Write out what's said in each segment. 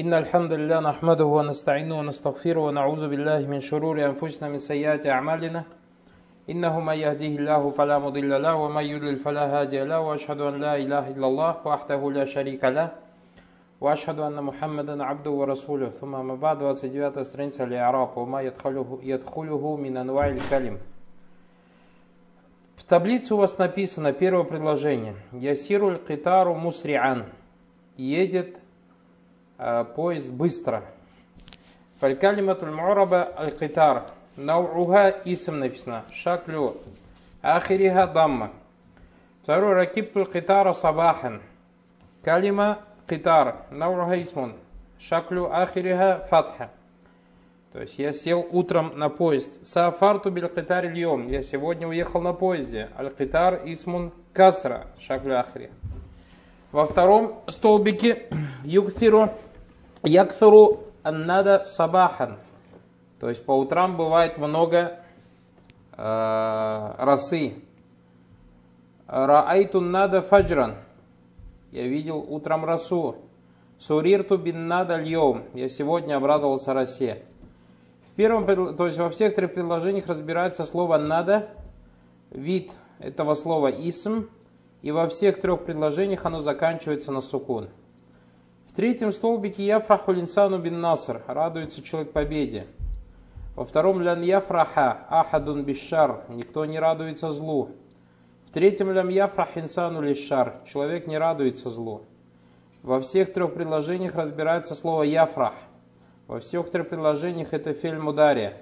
إن الحمد لله نحمده ونستعينه ونستغفره ونعوذ بالله من شرور أنفسنا من سيئات أعمالنا إنه من يهديه الله فلا مضل له ومن يضلل فلا هادي له وأشهد أن لا إله إلا الله وحده لا شريك له وأشهد أن محمدا عبده ورسوله ثم ما بعد 29 страница الإعراب وما يدخله, يدخله من أنواع الكلم В таблице у вас написано первое предложение. Ясируль китару мусриан. Едет поезд быстро. Фалькалиматуль мураба аль китар. Науруга исм написано. Шаклю. Ахириха дамма. Второй ракиптуль китара сабахан. Калима китар. Науруга исмун. Шаклю ахириха фатха. То есть я сел утром на поезд. Сафарту биль китар льем. Я сегодня уехал на поезде. Аль-китар исмун касра. Шаклю ахри. Во втором столбике юкфиру якфиру аннада сабахан. То есть по утрам бывает много э, росы. Раайтун нада фаджран. Я видел утром росу. Сурирту бин нада льем. Я сегодня обрадовался росе. В первом, то есть во всех трех предложениях разбирается слово «надо», вид этого слова «исм», и во всех трех предложениях оно заканчивается на сукун. В третьем столбике «яфраху линсану бин наср» – радуется человек победе. Во втором «лян яфраха ахадун бишар» – никто не радуется злу. В третьем «лям яфрах инсану лишар» – человек не радуется злу. Во всех трех предложениях разбирается слово «яфрах», во всех трех предложениях это фель мудария.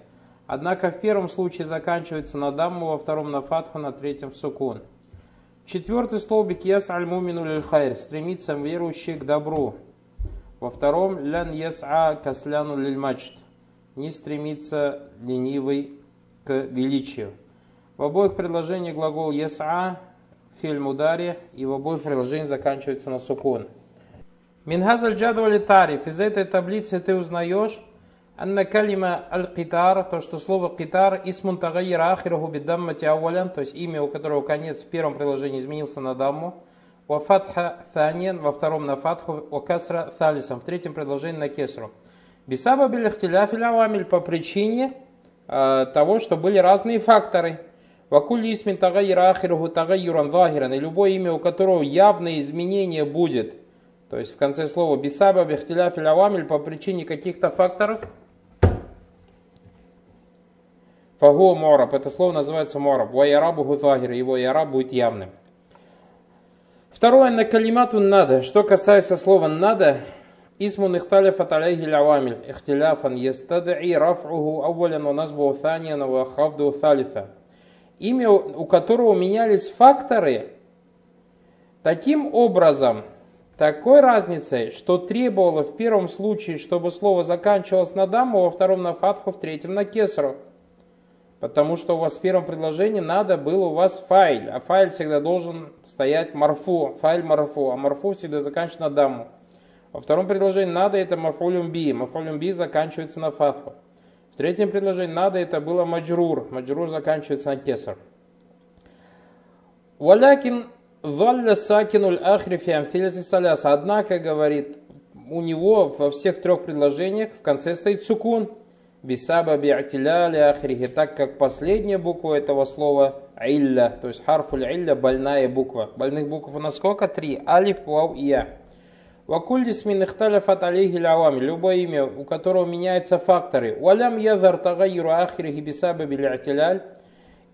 Однако в первом случае заканчивается на дамму, во втором на фатху, на третьем сукун. Четвертый столбик яс аль мумину лиль хайр, стремится верующий к добру. Во втором лян яс а касляну лиль мачт, не стремится ленивый к величию. В обоих предложениях глагол яс а, фель мудария, и в обоих предложениях заканчивается на сукун. Минхазаль джадвали тариф. Из этой таблицы ты узнаешь, анна калима аль-китар, то, что слово китар, исмун тагайра ахираху бидаммати ауалян, то есть имя, у которого конец в первом предложении изменился на дамму, фатха тhanьян, во втором на фатху, касра тhalисом, в третьем предложении на кесру. Бисаба билихтиляфиль авамиль, по причине э, того, что были разные факторы. Вакулли исмин тагайра ахираху тагайюран захиран, и любое имя, у которого явное изменение будет – то есть в конце слова бисаба бихтиля филявамиль по причине каких-то факторов. Фагу мораб. Это слово называется мораб. Ваярабу гузагир. Его яраб будет явным. Второе на калимату надо. Что касается слова надо, اسم اختلفت عليه العوامل اختلافا يستدعي رفعه اولا ونصبه ثانيا وخفضه ثالثا имя у которого менялись факторы таким образом такой разницей, что требовало в первом случае, чтобы слово заканчивалось на даму, во втором на фатху, в третьем на кесару. Потому что у вас в первом предложении надо было у вас файль, а файль всегда должен стоять марфу, файль марфу, а марфу всегда заканчивается на даму. Во втором предложении надо это мафулюм би, мафулюм би заканчивается на фатху. В третьем предложении надо это было маджрур, маджрур заканчивается на кесар. Валякин Залля сакинуль ахрифи амфилиси саляс. Однако, говорит, у него во всех трех предложениях в конце стоит сукун. Бисаба би'атиляли ахрихи. Так как последняя буква этого слова илля, то есть харфуль илля, больная буква. Больных букв у нас сколько? Три. Алиф, вау и я. Вакуль смин ихталяфат алейхи лавами. Любое имя, у которого меняются факторы. Валям язар тагайру ахрихи бисаба би'атиляль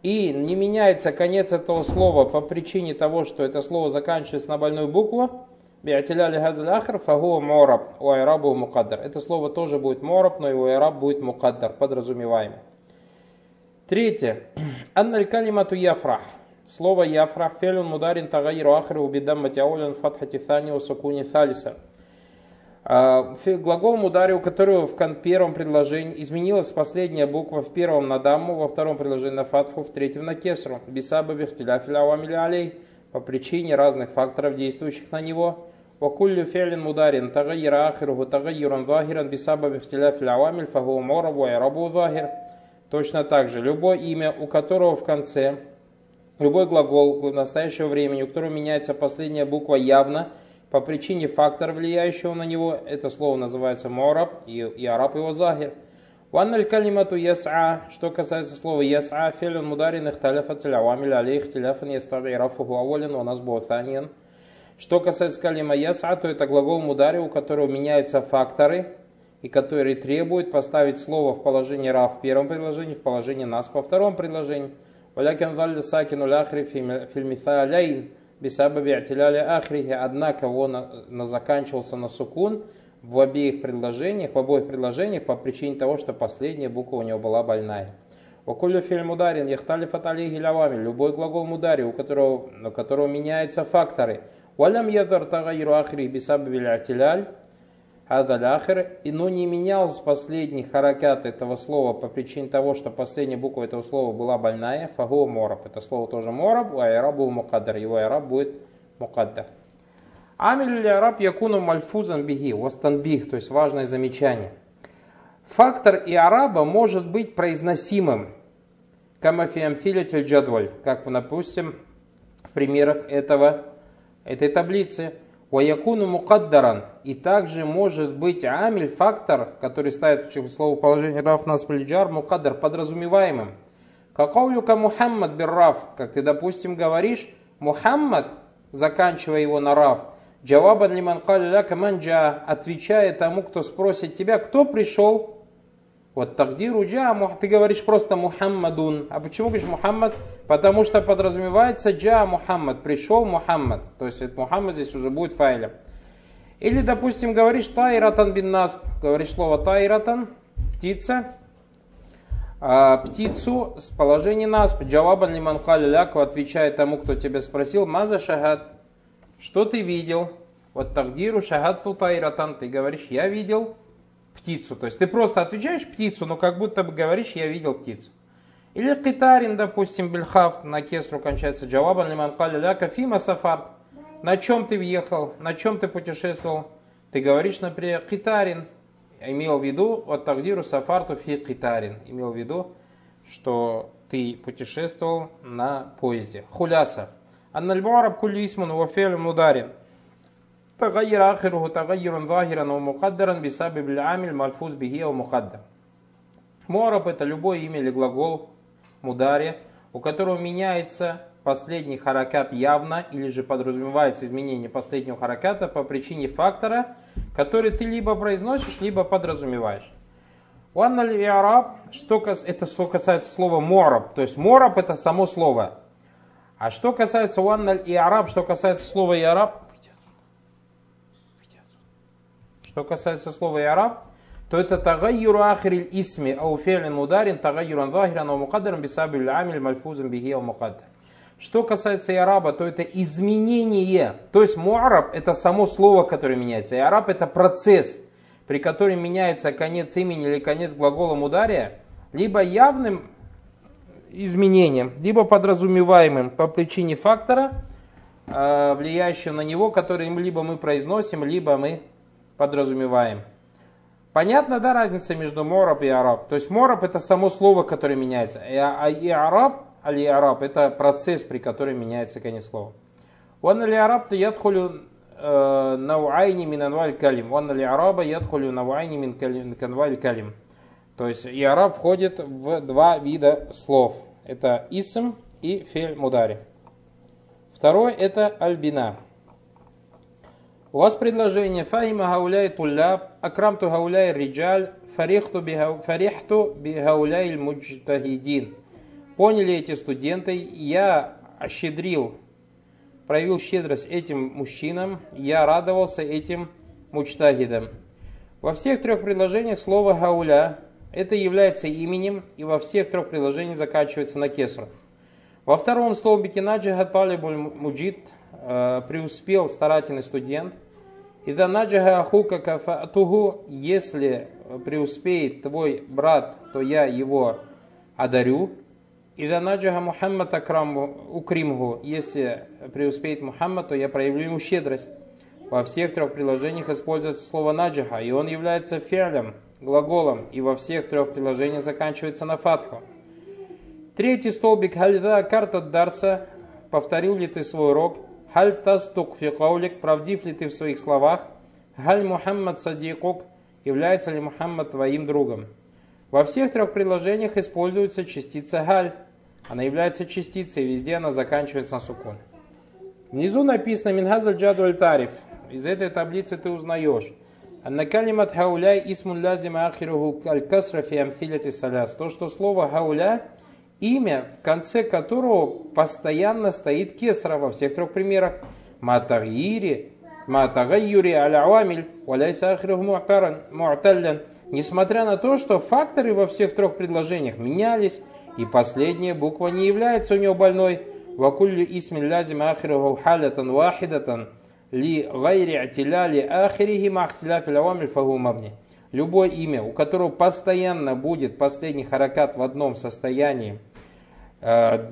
и не меняется конец этого слова по причине того, что это слово заканчивается на больную букву, биатиляли газаль ахр фагуа мораб, у айрабу мукаддар. Это слово тоже будет мораб, но у айраб будет мукаддар, подразумеваемый. Третье. Анналь калимату яфрах. Слово яфрах фелюн мударин тагайру ахру убидам матяулян фатхати thani сукуни thалиса. А, глагол мудари, у которого в первом предложении изменилась последняя буква в первом на дамму, во втором предложении на фатху, в третьем на кесру. Бисаба бихтиля алей по причине разных факторов, действующих на него. Вакуллю фелин мударин тагайра ахируху тагайран захиран бисаба бихтиля филявамиль фагу морабу айрабу захир. Точно так же, любое имя, у которого в конце, любой глагол настоящего времени, у которого меняется последняя буква явно – по причине фактора, влияющего на него. Это слово называется мораб, и, и араб его захир. Ванналь калимату яс'a, что касается слова яс'a, филюн мударин ихталяфат лявамиль алейх теляфан ястади рафуху аволин ва насбу таньян. Что касается калима яс'a, то это глагол мудари, у которого меняются факторы, и который требует поставить слово в положение раф в первом предложении, в положение нас во втором предложении. Валякин заль сакину ляхри фильмиталяйн бисабаби атиляли ахрихи, однако он заканчивался на сукун, в обеих предложениях, в обоих предложениях по причине того, что последняя буква у него была больная. Вакулю фильм ударин, яхтали фатали гилявами, любой глагол мудари, у которого, у которого меняются факторы. Валям ядар тагайру ахри бисаббиль атиляль, адаль и но не менялся последний харакат этого слова по причине того, что последняя буква этого слова была больная, фагу мораб. Это слово тоже мораб, а айрабу мукаддар, его айраб будет мукаддар. Амиль араб якуну мальфузан биги, waстанбих, то есть важное замечание. Фактор и араба может быть произносимым, камафиамфилятель джадваль, как, допустим, в примерах этого, этой таблицы. Ваякуну мукаддаран. И также может быть амиль, фактор, который ставит слово положение раф нас пледжар, мукаддар, подразумеваемым. Какаулюка Мухаммад бирраф, как ты, допустим, говоришь, Мухаммад, заканчивая его на раф, Джавабан лиман калля манджа, отвечая тому, кто спросит тебя, кто пришел. Вот тагдиру джа, ты говоришь просто Мухаммадун. А почему говоришь Мухаммад? Потому что подразумевается джа Мухаммад, пришел Мухаммад. То есть это Мухаммад здесь уже будет файлем. Или, допустим, говоришь тайратан бин нас, говоришь слово тайратан, птица, а, птицу с положения нас, джавабан лиман калля отвечает тому, кто тебя спросил, маза шагат, что ты видел? Вот тагдиру шагатту тайратан. Ты говоришь, я видел птицу. То есть ты просто отвечаешь птицу, но как будто бы говоришь, я видел птицу. Или китарин, допустим, бельхафт, на кесру кончается джаваба, лиман каля фима сафарт. На чем ты въехал, на чем ты путешествовал? Ты говоришь, например, китарин, имел в виду, от тагдиру сафарту фи китарин, имел в виду, что ты путешествовал на поезде. Хуляса. Аннальбуараб кулисман вафелем ударин. تغير آخره تغيرا ظاهرا ومقدرا بسبب العامل ملفوظ به ومقدر. Муараб это любое имя или глагол мударе, у которого меняется последний харакат явно или же подразумевается изменение последнего хараката по причине фактора, который ты либо произносишь, либо подразумеваешь. Уанналь и араб, что это что касается слова мораб, то есть мораб это само слово, а что касается уанналь и араб, что касается слова и араб, что касается слова и араб, то это тагайюру ахриль исми ау фе'лин мударин тагайюран захиран ау мукаддаран бисабиль амиль мальфузан бихи ау. Что касается и араба, то это изменение. То есть муараб это само слово, которое меняется. И араб это процесс, при котором меняется конец имени или конец глагола мудария, либо явным изменением, либо подразумеваемым по причине фактора, э, влияющего на него, который либо мы произносим, либо мы подразумеваем. Понятно, да, разница между мораб и араб? То есть мораб это само слово, которое меняется, а и араб, али араб, это процесс, при котором меняется конец слова. Он али араб то ядхулю э, науайни мин анваль калим. Он али араба ядхулю науайни мин канваль калим. То есть и араб входит в два вида слов. Это исм и фель мудари. Второй это альбина. У вас предложение фахима гауляй туляб, акрамту гауляй риджаль, фарихту бигауляй муджтахидин. Поняли эти студенты, я ощедрил, проявил щедрость этим мужчинам, я радовался этим мучтагидам. Во всех трех предложениях слово гауля это является именем и во всех трех предложениях заканчивается на кесру. Во втором столбике наджиха талибуль муджид э, преуспел старательный студент. И да наджиха ахука кафатуху, если преуспеет твой брат, то я его одарю. И да наджиха Мухаммад укримгу, если преуспеет Мухаммад, то я проявлю ему щедрость. Во всех трех предложениях используется слово наджиха, и он является фиалем, глаголом и во всех трех приложениях заканчивается на фатху. Третий столбик хальда карта дарса. Повторил ли ты свой урок? Халь тастук фи каулик, правдив ли ты в своих словах? Халь Мухаммад садикук, является ли Мухаммад твоим другом? Во всех трех предложениях используется частица галь. Она является частицей, везде она заканчивается на сукун. Внизу написано Минхазаль Джаду Тариф. Из этой таблицы ты узнаешь. Анна калимат хауляй исмун лазим ахируху аль-касра фи амфиляти саляс. То, что слово хауля, имя, в конце которого постоянно стоит кесра во всех трех примерах. Матагири, Матагайюри аля-амиль, валяйса муаталлян. Несмотря на то, что факторы во всех трех предложениях менялись, и последняя буква не является у него больной, вакуллю исмин лязим ахируху халятан вахидатан ли гайри атиляли ахирихи махтиляфи лавамиль фагумабни. Любое имя, у которого постоянно будет последний харакат в одном состоянии,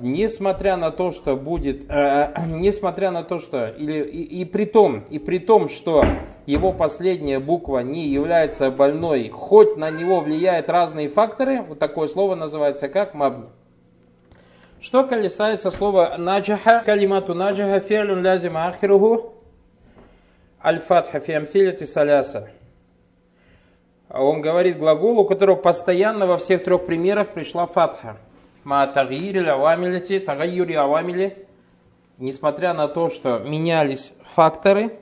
несмотря на то, что будет, э, несмотря на то, что, или, и, и при том, и при том, что его последняя буква не является больной, хоть на него влияют разные факторы, вот такое слово называется как мабни. Что касается слова наджаха, калимату наджаха фиалюн лязим ахируху аль-фатха фи амфилити саляса. Он говорит глагол, у которого постоянно во всех трех примерах пришла фатха. Ма тагири авамилити, тагайюри авамили. Несмотря на то, что менялись факторы,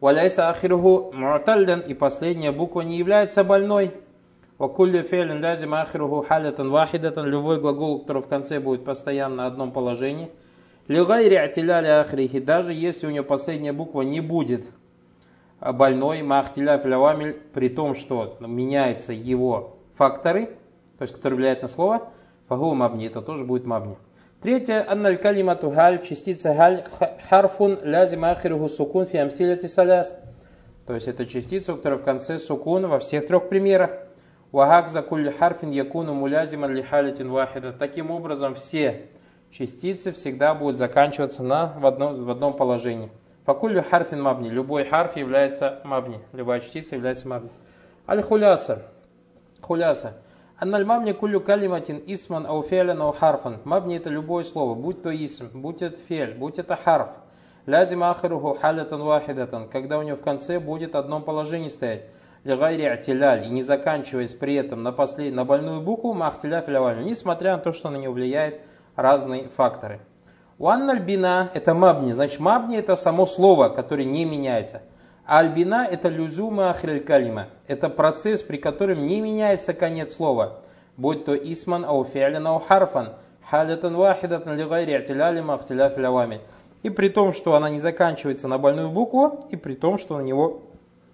валяйса ахируху муаталлян, и последняя буква не является больной. Вакулли фейлин лязим ахируху халятан вахидатан. Любой глагол, который в конце будет постоянно на одном положении. Лигайри атиляли ахрихи. Даже если у него последняя буква не будет больной, махтиля филявамиль, при том, что меняются его факторы, то есть которые влияют на слово, фагу мабни, это тоже будет мабни. Третье, анналь калимату галь, частица галь, харфун лязим ахируху сукун фи амсиляти саляс. То есть это частица, которая в конце сукун во всех трех примерах. وهكذا كل حرف يكون ملازما لحالة واحدة. Таким образом, все частицы всегда будут заканчиваться на, в, одном, в одном положении. فكل حرف مبني. Любой حرف является مبني. Любая частица является مبني. الخلاصة. خلاصة. أن المبني كل كلمة اسما أو فعلا أو حرفا. مبني это любое слово, будь то اسم, будь это فعل, будь это حرف. Лязим ахируху халятан вахидатан. Когда у него в конце будет одно положение стоять лигайри атиляль, и не заканчиваясь при этом на, послед... на больную букву махтиля филяваль, несмотря на то, что на нее влияет разные факторы. Уанналь бина это мабни, значит мабни это само слово, которое не меняется. Альбина это люзума ахриль калима, это процесс, при котором не меняется конец слова, будь то исман ау фиалин ау харфан, халятан вахидатан лигайри атиляли махтиля филявами. И при том, что она не заканчивается на больную букву, и при том, что на него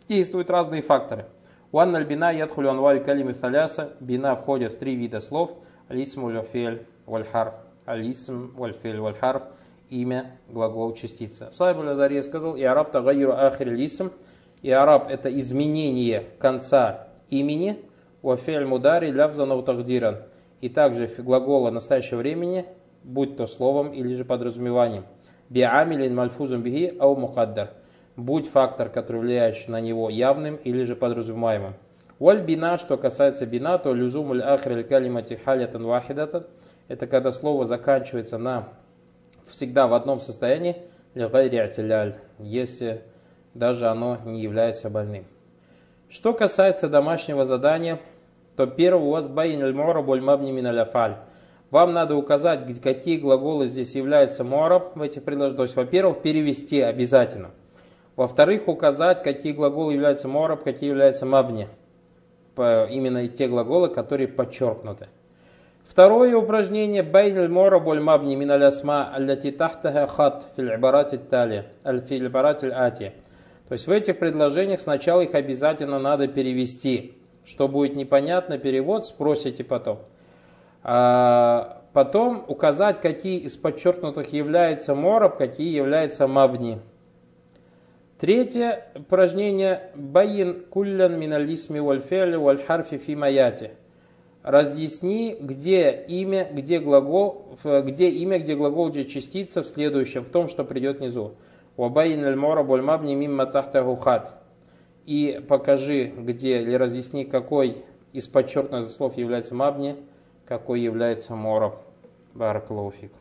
действуют разные факторы. Уан бина ядхулю анваль калимы таляса. Бина входит в три вида слов. Алисм вальфель вальхарф. Алисм вальфель вальхарф. Имя, глагол, частица. Сайб Азария сказал, и араб тагайру ахир лисм. И араб это изменение конца имени. Вафель мудари лявзанов тагдиран. И также глагола настоящего времени, будь то словом или же подразумеванием. Биамилин мальфузум бихи ау мукаддар будь фактор, который влияющий на него явным или же подразумеваемым. Валь бина, что касается бина, то люзумуль ахр калимати халятан вахидатан, это когда слово заканчивается на всегда в одном состоянии, если даже оно не является больным. Что касается домашнего задания, то первое у вас بين المعرب والمبني من Вам надо указать, какие глаголы здесь являются معرب в этих предложениях. То есть, во-первых, перевести обязательно. Во-вторых, указать, какие глаголы являются معرب, какие являются مبني. Именно те глаголы, которые подчеркнуты. Второе упражнение «بين المعرب والمبني من الأسماء التي تحتها خط في العبارات التالية، في الآتي». То есть в этих предложениях сначала их обязательно надо перевести. Что будет непонятно, перевод спросите потом. А потом указать, какие из подчеркнутых является мораб, какие являются мабни. Третье упражнение «Баин куллян миналисми вальфели вальхарфи фимаяти». Разъясни, где имя, где глагол, где имя, где глагол, где частица в следующем, в том, что придет внизу. «Вабаин аль-мора бульмабни мимма тахтаху хат». И покажи, где, или разъясни, какой из подчеркнутых слов является мабни, какой является мораб. Баракалуфик.